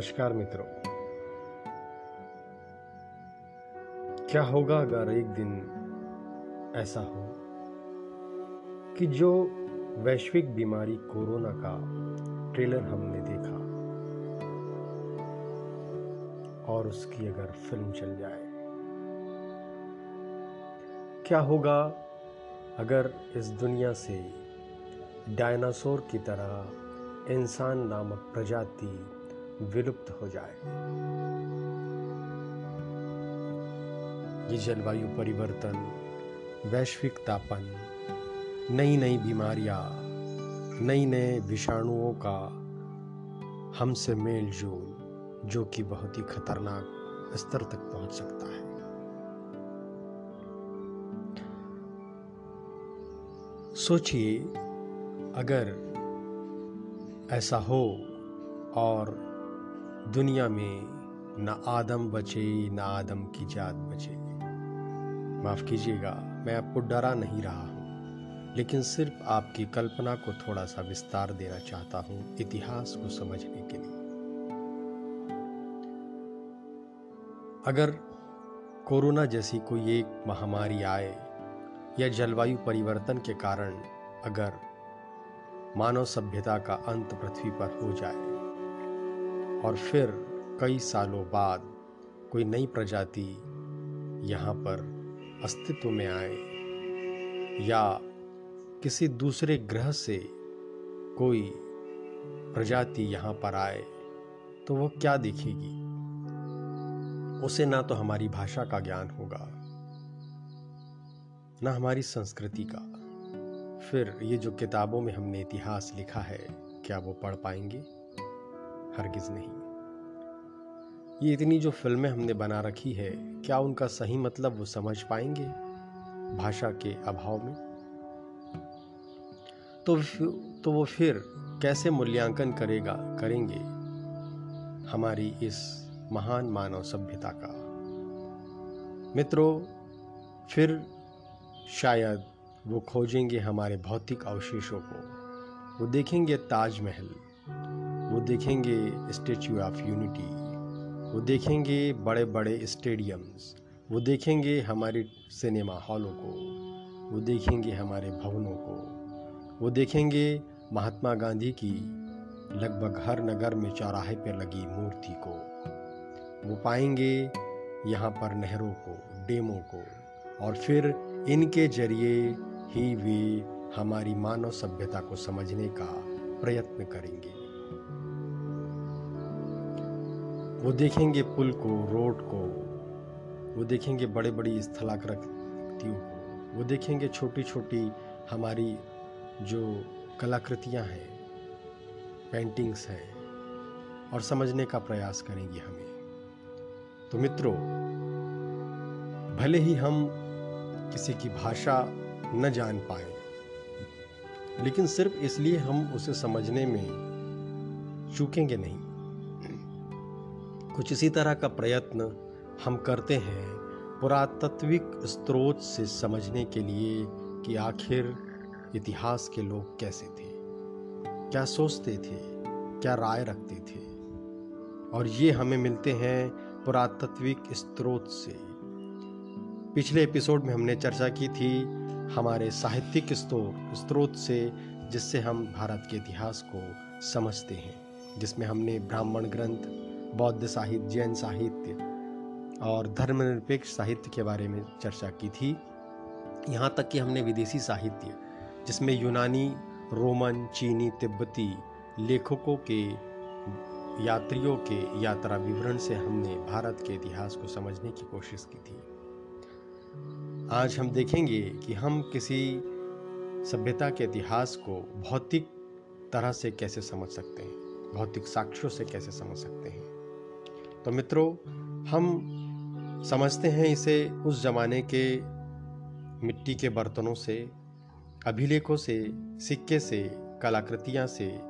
नमस्कार मित्रों। क्या होगा अगर एक दिन ऐसा हो कि जो वैश्विक बीमारी कोरोना का ट्रेलर हमने देखा और उसकी अगर फ़िल्म चल जाए, क्या होगा अगर इस दुनिया से डायनासोर की तरह इंसान नामक प्रजाति विलुप्त हो जाए ये जलवायु परिवर्तन, वैश्विक तापन नई नई बीमारियाँ नई नए विषाणुओं का हमसे मेल जोल, जो कि बहुत ही खतरनाक स्तर तक पहुँच सकता है। सोचिए, अगर ऐसा हो और दुनिया में न आदम बचे, न आदम की जात बचे। माफ़ कीजिएगा, मैं आपको डरा नहीं रहा हूँ, लेकिन सिर्फ़ आपकी कल्पना को थोड़ा सा विस्तार देना चाहता हूँ इतिहास को समझने के लिए। अगर कोरोना जैसी कोई एक महामारी आए या जलवायु परिवर्तन के कारण अगर मानव सभ्यता का अंत पृथ्वी पर हो जाए और फिर कई सालों बाद कोई नई प्रजाति यहाँ पर अस्तित्व में आए या किसी दूसरे ग्रह से कोई प्रजाति यहाँ पर आए तो वो क्या देखेगी? उसे ना तो हमारी भाषा का ज्ञान होगा, ना हमारी संस्कृति का। फिर ये जो किताबों में हमने इतिहास लिखा है, क्या वो पढ़ पाएँगे? हरगिज नहीं। ये इतनी जो फ़िल्में हमने बना रखी है, क्या उनका सही मतलब वो समझ पाएँगे भाषा के अभाव में? तो तो वो फिर कैसे मूल्यांकन करेगा, करेंगे हमारी इस महान मानव सभ्यता का? मित्रों, फिर शायद वो खोजेंगे हमारे भौतिक अवशेषों को। वो देखेंगे ताजमहल। वो देखेंगे स्टेचू ऑफ़ यूनिटी वो देखेंगे बड़े बड़े स्टेडियम्स वो देखेंगे हमारे सिनेमा हॉलों को, वो देखेंगे हमारे भवनों को, वो देखेंगे महात्मा गांधी की लगभग हर नगर में चौराहे पर लगी मूर्ति को, वो पाएँगे यहाँ पर नहरों को, डेमों को, और फिर इनके ज़रिए ही वे हमारी मानव सभ्यता को समझने का प्रयत्न करेंगे। वो देखेंगे पुल को, रोड को, वो देखेंगे बड़े बड़ी स्थलाकृतियों को, वो देखेंगे छोटी छोटी हमारी जो कलाकृतियाँ हैं पेंटिंग्स हैं, और समझने का प्रयास करेंगे हमें। तो मित्रों, भले ही हम किसी की भाषा न जान पाए, लेकिन सिर्फ़ इसलिए हम उसे समझने में चूकेंगे नहीं। कुछ इसी तरह का प्रयत्न हम करते हैं पुरातत्विक स्रोत से समझने के लिए कि आखिर इतिहास के लोग कैसे थे। क्या सोचते थे, क्या राय रखते थे। और ये हमें मिलते हैं पुरातत्विक स्रोत से। पिछले एपिसोड में हमने चर्चा की थी हमारे साहित्यिक स्रोत से, जिससे हम भारत के इतिहास को समझते हैं, जिसमें हमने ब्राह्मण ग्रंथ बौद्ध साहित्य, जैन साहित्य और धर्मनिरपेक्ष साहित्य के बारे में चर्चा की थी। यहाँ तक कि हमने विदेशी साहित्य, जिसमें यूनानी, रोमन, चीनी, तिब्बती लेखकों के, यात्रियों के यात्रा विवरण से हमने भारत के इतिहास को समझने की कोशिश की थी। आज हम देखेंगे कि हम किसी सभ्यता के इतिहास को भौतिक तरह से कैसे समझ सकते हैं, भौतिक साक्ष्यों से कैसे समझ सकते हैं। तो मित्रों, हम समझते हैं इसे उस जमाने के मिट्टी के बर्तनों से, अभिलेखों से, सिक्के से, कलाकृतियाँ से,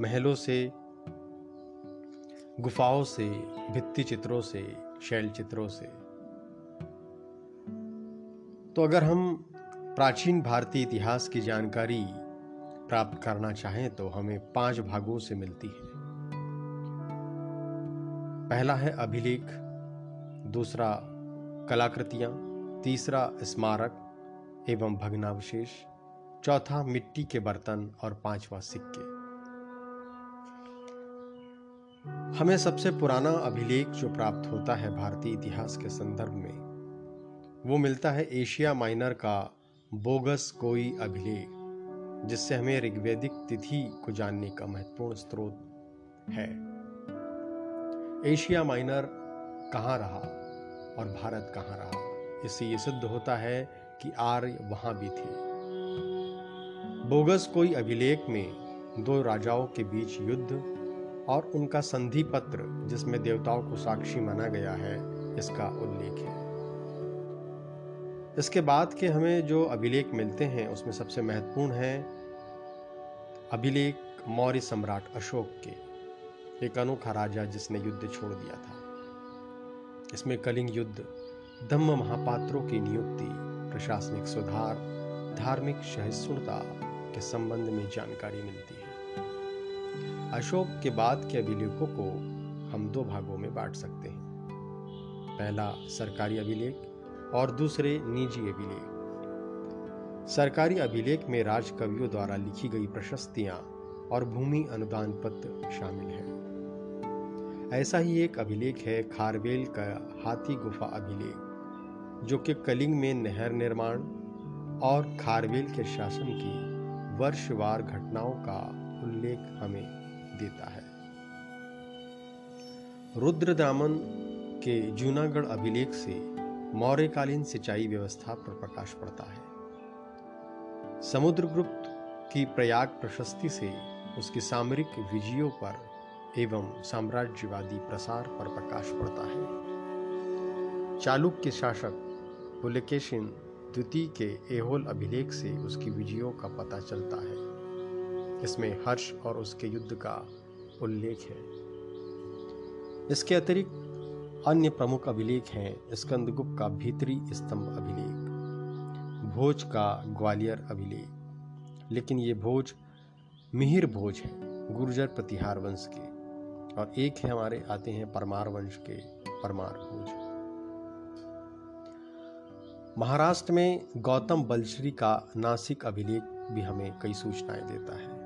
महलों से, गुफाओं से, भित्ति चित्रों से, शैल चित्रों से। तो अगर हम प्राचीन भारतीय इतिहास की जानकारी प्राप्त करना चाहें तो हमें पाँच भागों से मिलती है। पहला है अभिलेख, दूसरा कलाकृतियाँ, तीसरा स्मारक एवं भग्नावशेष, चौथा मिट्टी के बर्तन और पांचवा सिक्के। हमें सबसे पुराना अभिलेख जो प्राप्त होता है भारतीय इतिहास के संदर्भ में, वो मिलता है एशिया माइनर का बोगस कोई अभिलेख, जिससे हमें ऋग्वेदिक तिथि को जानने का महत्वपूर्ण स्रोत है। एशिया माइनर कहाँ रहा और भारत कहाँ रहा? इससे ये सिद्ध होता है कि आर्य वहाँ भी थे। बोगस कोई अभिलेख में दो राजाओं के बीच युद्ध और उनका संधि पत्र जिसमें देवताओं को साक्षी माना गया है, इसका उल्लेख है। इसके बाद के हमें जो अभिलेख मिलते हैं, उसमें सबसे महत्वपूर्ण है अभिलेख मौर्य सम्राट अशोक के। एक अनोखा राजा जिसने युद्ध छोड़ दिया था। इसमें कलिंग युद्ध, धम्म महापात्रों की नियुक्ति, प्रशासनिक सुधार, धार्मिक सहिष्णुता के संबंध में जानकारी मिलती है। अशोक के बाद के अभिलेखों को हम दो भागों में बांट सकते हैं। पहला, सरकारी अभिलेख, और दूसरे, निजी अभिलेख। सरकारी अभिलेख में राजकवियों द्वारा लिखी गई प्रशस्तियाँ और भूमि अनुदान पत्र शामिल है। ऐसा ही एक अभिलेख है खारवेल का हाथी गुफा अभिलेख, जो कि कलिंग में नहर निर्माण और खारवेल के शासन की वर्षवार घटनाओं का उल्लेख हमें देता है। रुद्रदामन के जूनागढ़ अभिलेख से मौर्यकालीन सिंचाई व्यवस्था पर प्रकाश पड़ता है। समुद्रगुप्त की प्रयाग प्रशस्ति से उसकी सामरिक विजयों पर एवं साम्राज्यवादी प्रसार पर प्रकाश पड़ता है। चालुक्य शासक पुलकेशिन द्वितीय के एहोल अभिलेख से उसकी विजयों का पता चलता है। इसमें हर्ष और उसके युद्ध का उल्लेख है। इसके अतिरिक्त अन्य प्रमुख अभिलेख हैं स्कंदगुप्त का भीतरी स्तंभ अभिलेख, भोज का ग्वालियर अभिलेख। लेकिन ये भोज मिहिर भोज है, गुर्जर प्रतिहार वंश के। और एक है हमारे आते हैं परमार वंश के परमार भोज। महाराष्ट्र में गौतम बलश्री का नासिक अभिलेख भी हमें कई सूचनाएँ देता है।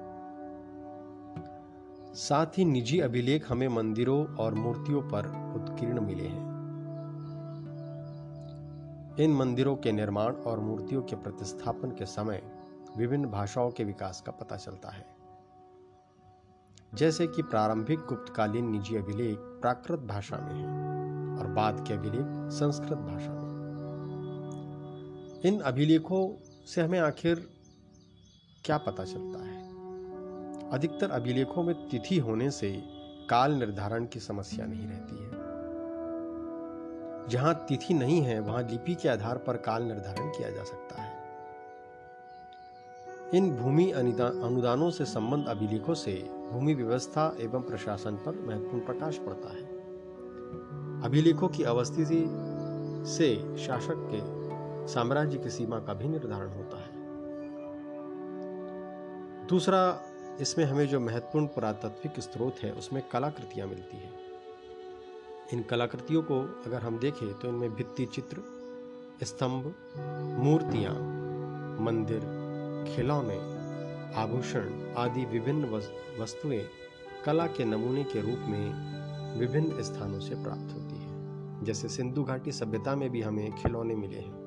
साथ ही निजी अभिलेख हमें मंदिरों और मूर्तियों पर उत्कीर्ण मिले हैं। इन मंदिरों के निर्माण और मूर्तियों के प्रतिस्थापन के समय विभिन्न भाषाओं के विकास का पता चलता है। जैसे कि प्रारंभिक गुप्तकालीन निजी अभिलेख प्राकृत भाषा में है और बाद के अभिलेख संस्कृत भाषा में इन अभिलेखों से हमें आखिर क्या पता चलता है? अधिकतर अभिलेखों में तिथि होने से काल निर्धारण की समस्या नहीं रहती है। जहाँ तिथि नहीं है, वहाँ लिपि के आधार पर काल निर्धारण किया जा सकता है। इन भूमि अनुदानों से संबंध अभिलेखों से भूमि व्यवस्था एवं प्रशासन पर महत्वपूर्ण प्रकाश पड़ता है। अभिलेखों की अवस्थिति से शासक के साम्राज्य की सीमा का भी निर्धारण होता है। दूसरा, इसमें हमें जो महत्वपूर्ण पुरातत्विक स्रोत है, उसमें कलाकृतियाँ मिलती है। इन कलाकृतियों को अगर हम देखें तो इनमें भित्ति चित्र, स्तंभ, मूर्तियाँ, मंदिर खिलौने, आभूषण आदि विभिन्न वस्तुएँ कला के नमूने के रूप में विभिन्न स्थानों से प्राप्त होती है। जैसे सिंधु घाटी सभ्यता में भी हमें खिलौने मिले हैं।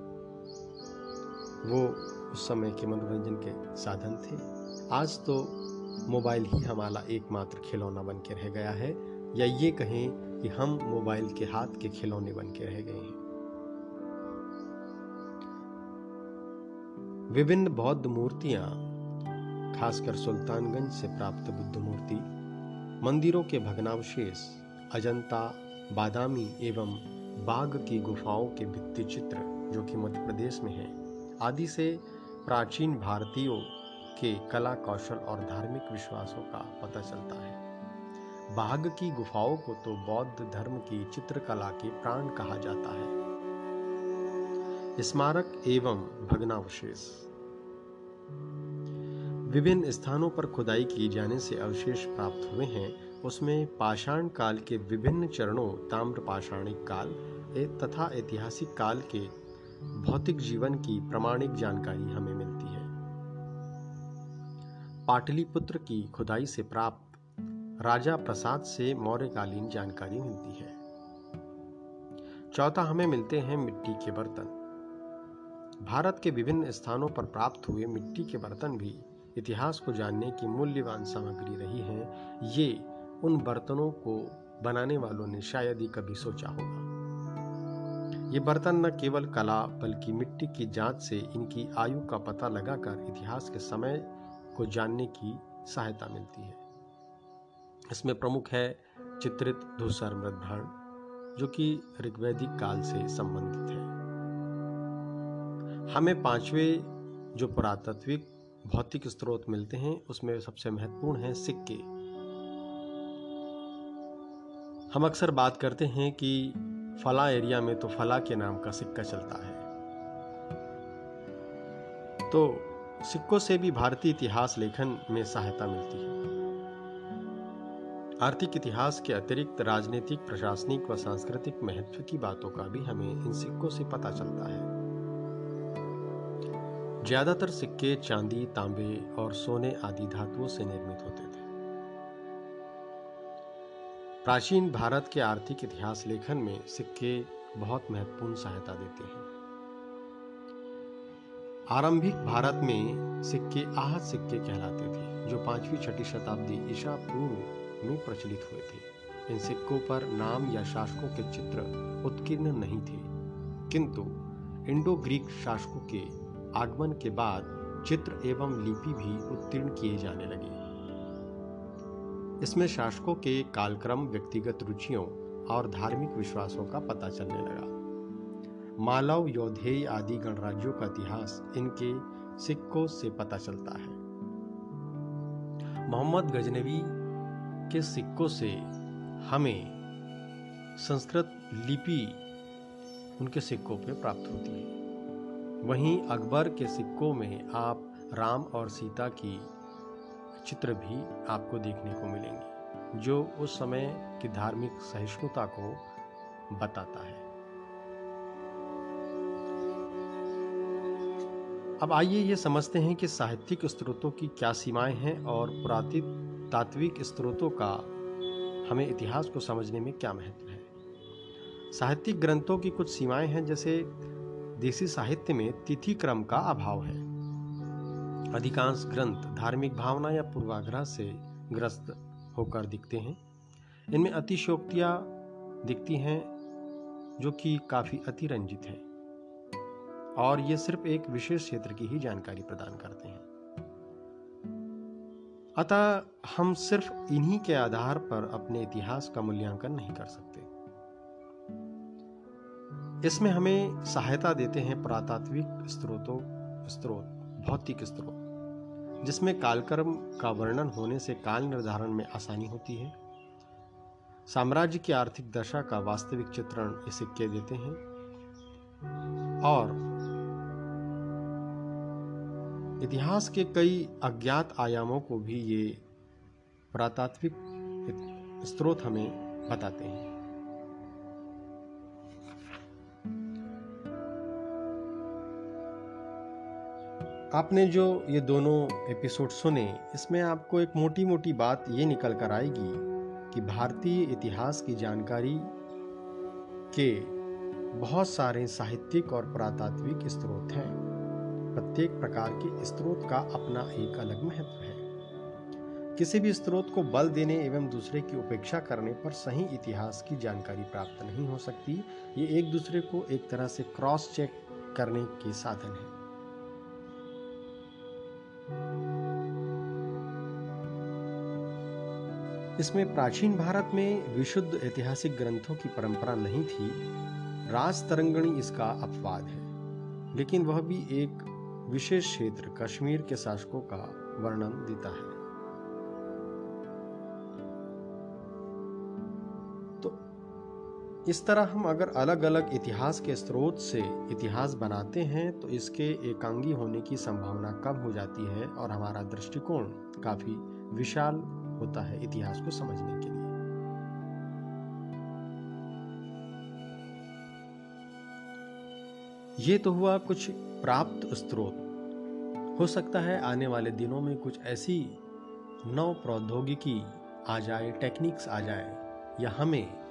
वो उस समय के मनोरंजन के साधन थे। आज तो मोबाइल ही हमारा एकमात्र खिलौना बन के रह गया है। या ये कहें कि हम मोबाइल के हाथ के खिलौने बन के रह गए हैं। विभिन्न बौद्ध मूर्तियाँ, खासकर सुल्तानगंज से प्राप्त बुद्ध मूर्ति, मंदिरों के भग्नावशेष, अजंता, बादामी एवं बाघ की गुफाओं के भित्ति चित्र जो कि मध्य प्रदेश में है, आदि से प्राचीन भारतीयों के कला कौशल और धार्मिक विश्वासों का पता चलता है। बाघ की गुफाओं को तो बौद्ध धर्म की चित्रकला के प्राण कहा जाता है। स्मारक एवं भग्नावशेष। विभिन्न स्थानों पर खुदाई किए जाने से अवशेष प्राप्त हुए हैं। उसमें पाषाण काल के विभिन्न चरणों, ताम्र पाषाणिक काल तथा ऐतिहासिक काल के भौतिक जीवन की प्रमाणिक जानकारी हमें मिलती है। पाटलिपुत्र की खुदाई से प्राप्त राजा प्रसाद से मौर्यकालीन जानकारी मिलती है। चौथा हमें मिलते हैं मिट्टी के बर्तन। भारत के विभिन्न स्थानों पर प्राप्त हुए मिट्टी के बर्तन भी इतिहास को जानने की मूल्यवान सामग्री रही हैं। ये उन बर्तनों को बनाने वालों ने शायद ही कभी सोचा होगा। ये बर्तन न केवल कला, बल्कि मिट्टी की जाँच से इनकी आयु का पता लगाकर इतिहास के समय को जानने की सहायता मिलती है। इसमें प्रमुख है चित्रित धूसर मृदभरण जो कि ऋग्वैदिक काल से संबंधित है। हमें पाँचवें जो पुरातत्विक भौतिक स्रोत मिलते हैं, उसमें सबसे महत्वपूर्ण है सिक्के। हम अक्सर बात करते हैं कि फला एरिया में तो फला के नाम का सिक्का चलता है। तो सिक्कों से भी भारतीय इतिहास लेखन में सहायता मिलती है। आर्थिक इतिहास के अतिरिक्त राजनीतिक, प्रशासनिक व सांस्कृतिक महत्व की बातों का भी हमें इन सिक्कों से पता चलता है। ज़्यादातर सिक्के, चांदी, तांबे और सोने आदि धातुओं से निर्मित होते थे। प्राचीन भारत के आर्थिक इतिहास लेखन में सिक्के बहुत महत्वपूर्ण सहायता देते हैं। आरंभिक भारत में सिक्के आहत सिक्के कहलाते थे, जो पांचवी, छठी शताब्दी ईसा पूर्व में प्रचलित हुए थे। इन सिक्कों पर नाम या शासकों के चित्र उत्कीर्ण नहीं थे, किंतु इंडो ग्रीक शासकों के आगमन के बाद चित्र एवं लिपि भी उत्तीर्ण किए जाने लगे। इसमें शासकों के कालक्रम, व्यक्तिगत रुचियों और धार्मिक विश्वासों का पता चलने लगा। मालव, योधेय आदि गणराज्यों का इतिहास इनके सिक्कों से पता चलता है। मोहम्मद गजनवी के सिक्कों से हमें संस्कृत लिपि उनके सिक्कों पे प्राप्त होती है। वहीं अकबर के सिक्कों में आप राम और सीता की चित्र भी आपको देखने को मिलेंगे, जो उस समय की धार्मिक सहिष्णुता को बताता है। अब आइए ये समझते हैं कि साहित्यिक स्रोतों की क्या सीमाएँ हैं और पुरातित पुरातित्विक स्रोतों का हमें इतिहास को समझने में क्या महत्व है। साहित्यिक ग्रंथों की कुछ सीमाएँ हैं, जैसे देसी साहित्य में तिथि क्रम का अभाव है। अधिकांश ग्रंथ धार्मिक भावना या पूर्वाग्रह से ग्रस्त होकर दिखते हैं। इनमें अतिशोक्तियाँ दिखती हैं, जो कि काफ़ी अतिरंजित है। और ये सिर्फ़ एक विशेष क्षेत्र की ही जानकारी प्रदान करते हैं। अतः हम सिर्फ़ इन्हीं के आधार पर अपने इतिहास का मूल्यांकन नहीं कर सकते। इसमें हमें सहायता देते हैं पुरातात्विक स्रोतों, स्रोत, भौतिक स्रोत, जिसमें कालक्रम का वर्णन होने से काल निर्धारण में आसानी होती है। साम्राज्य की आर्थिक दशा का वास्तविक चित्रण ये सिक्के देते हैं? और इतिहास के कई अज्ञात आयामों को भी ये पुरातात्विक स्रोत हमें बताते हैं। आपने जो ये दोनों एपिसोड सुने, इसमें आपको एक मोटी मोटी बात ये निकल कर आएगी कि भारतीय इतिहास की जानकारी के बहुत सारे साहित्यिक और पुरातात्विक स्रोत हैं। प्रत्येक प्रकार के स्रोत का अपना एक अलग महत्व है। किसी भी स्रोत को बल देने एवं दूसरे की उपेक्षा करने पर सही इतिहास की जानकारी प्राप्त नहीं हो सकती। ये एक दूसरे को एक तरह से क्रॉस चेक करने के साधन है। इसमें प्राचीन भारत में विशुद्ध ऐतिहासिक ग्रंथों की परंपरा नहीं थी। राज तरंगणी इसका अपवाद है, लेकिन वह भी एक विशेष क्षेत्र, कश्मीर के शासकों का वर्णन देता है। इस तरह हम अगर अलग अलग इतिहास के स्रोत से इतिहास बनाते हैं तो इसके एकांगी होने की संभावना कम हो जाती है और हमारा दृष्टिकोण काफ़ी विशाल होता है इतिहास को समझने के लिए। ये तो हुआ कुछ प्राप्त स्रोत। हो सकता है आने वाले दिनों में कुछ ऐसी नव प्रौद्योगिकी आ जाए, टेक्निक्स आ जाए, या हमें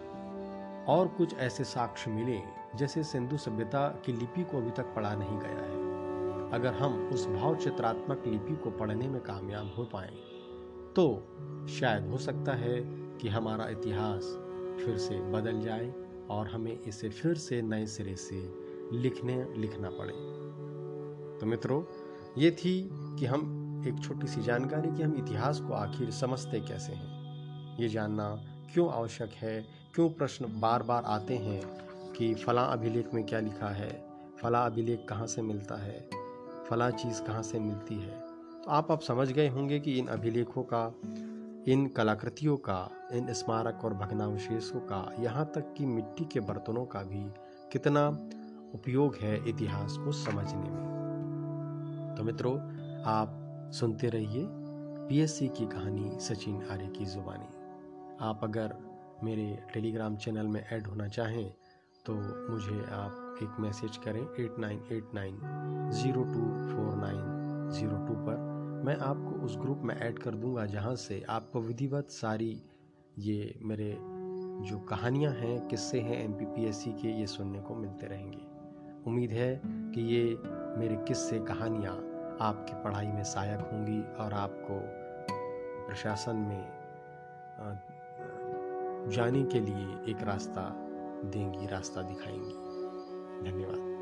और कुछ ऐसे साक्ष्य मिले जैसे सिंधु सभ्यता की लिपि को अभी तक पढ़ा नहीं गया है। अगर हम उस भाव चित्रात्मक लिपि को पढ़ने में कामयाब हो पाए तो शायद हो सकता है कि हमारा इतिहास फिर से बदल जाए और हमें इसे फिर से नए सिरे से लिखने, लिखना पड़े। तो मित्रों, ये थी कि हम एक छोटी सी जानकारी कि हम इतिहास को आखिर समझते कैसे हैं। ये जानना क्यों आवश्यक है क्यों प्रश्न बार बार आते हैं कि फला अभिलेख में क्या लिखा है? फला अभिलेख कहाँ से मिलता है? फला चीज़ कहाँ से मिलती है? तो आप अब समझ गए होंगे कि इन अभिलेखों का, इन कलाकृतियों का, इन स्मारक और भग्नावशेषों का, यहाँ तक कि मिट्टी के बर्तनों का भी कितना उपयोग है इतिहास को समझने में। तो मित्रों, आप सुनते रहिए पीएससी की कहानी सचिन आर्य की ज़ुबानी। आप अगर मेरे टेलीग्राम चैनल में ऐड होना चाहें तो मुझे आप एक मैसेज करें eight nine eight nine zero two four nine zero two पर। मैं आपको उस ग्रुप में ऐड कर दूँगा जहाँ से आपको विधिवत सारी ये मेरे जो कहानियाँ हैं, किस्से हैं एम के, ये सुनने को मिलते रहेंगे। उम्मीद है कि ये मेरे किस्से, कहानियाँ आपकी पढ़ाई में सहायक होंगी और आपको प्रशासन में जाने के लिए एक रास्ता देंगी रास्ता दिखाएँगी। धन्यवाद।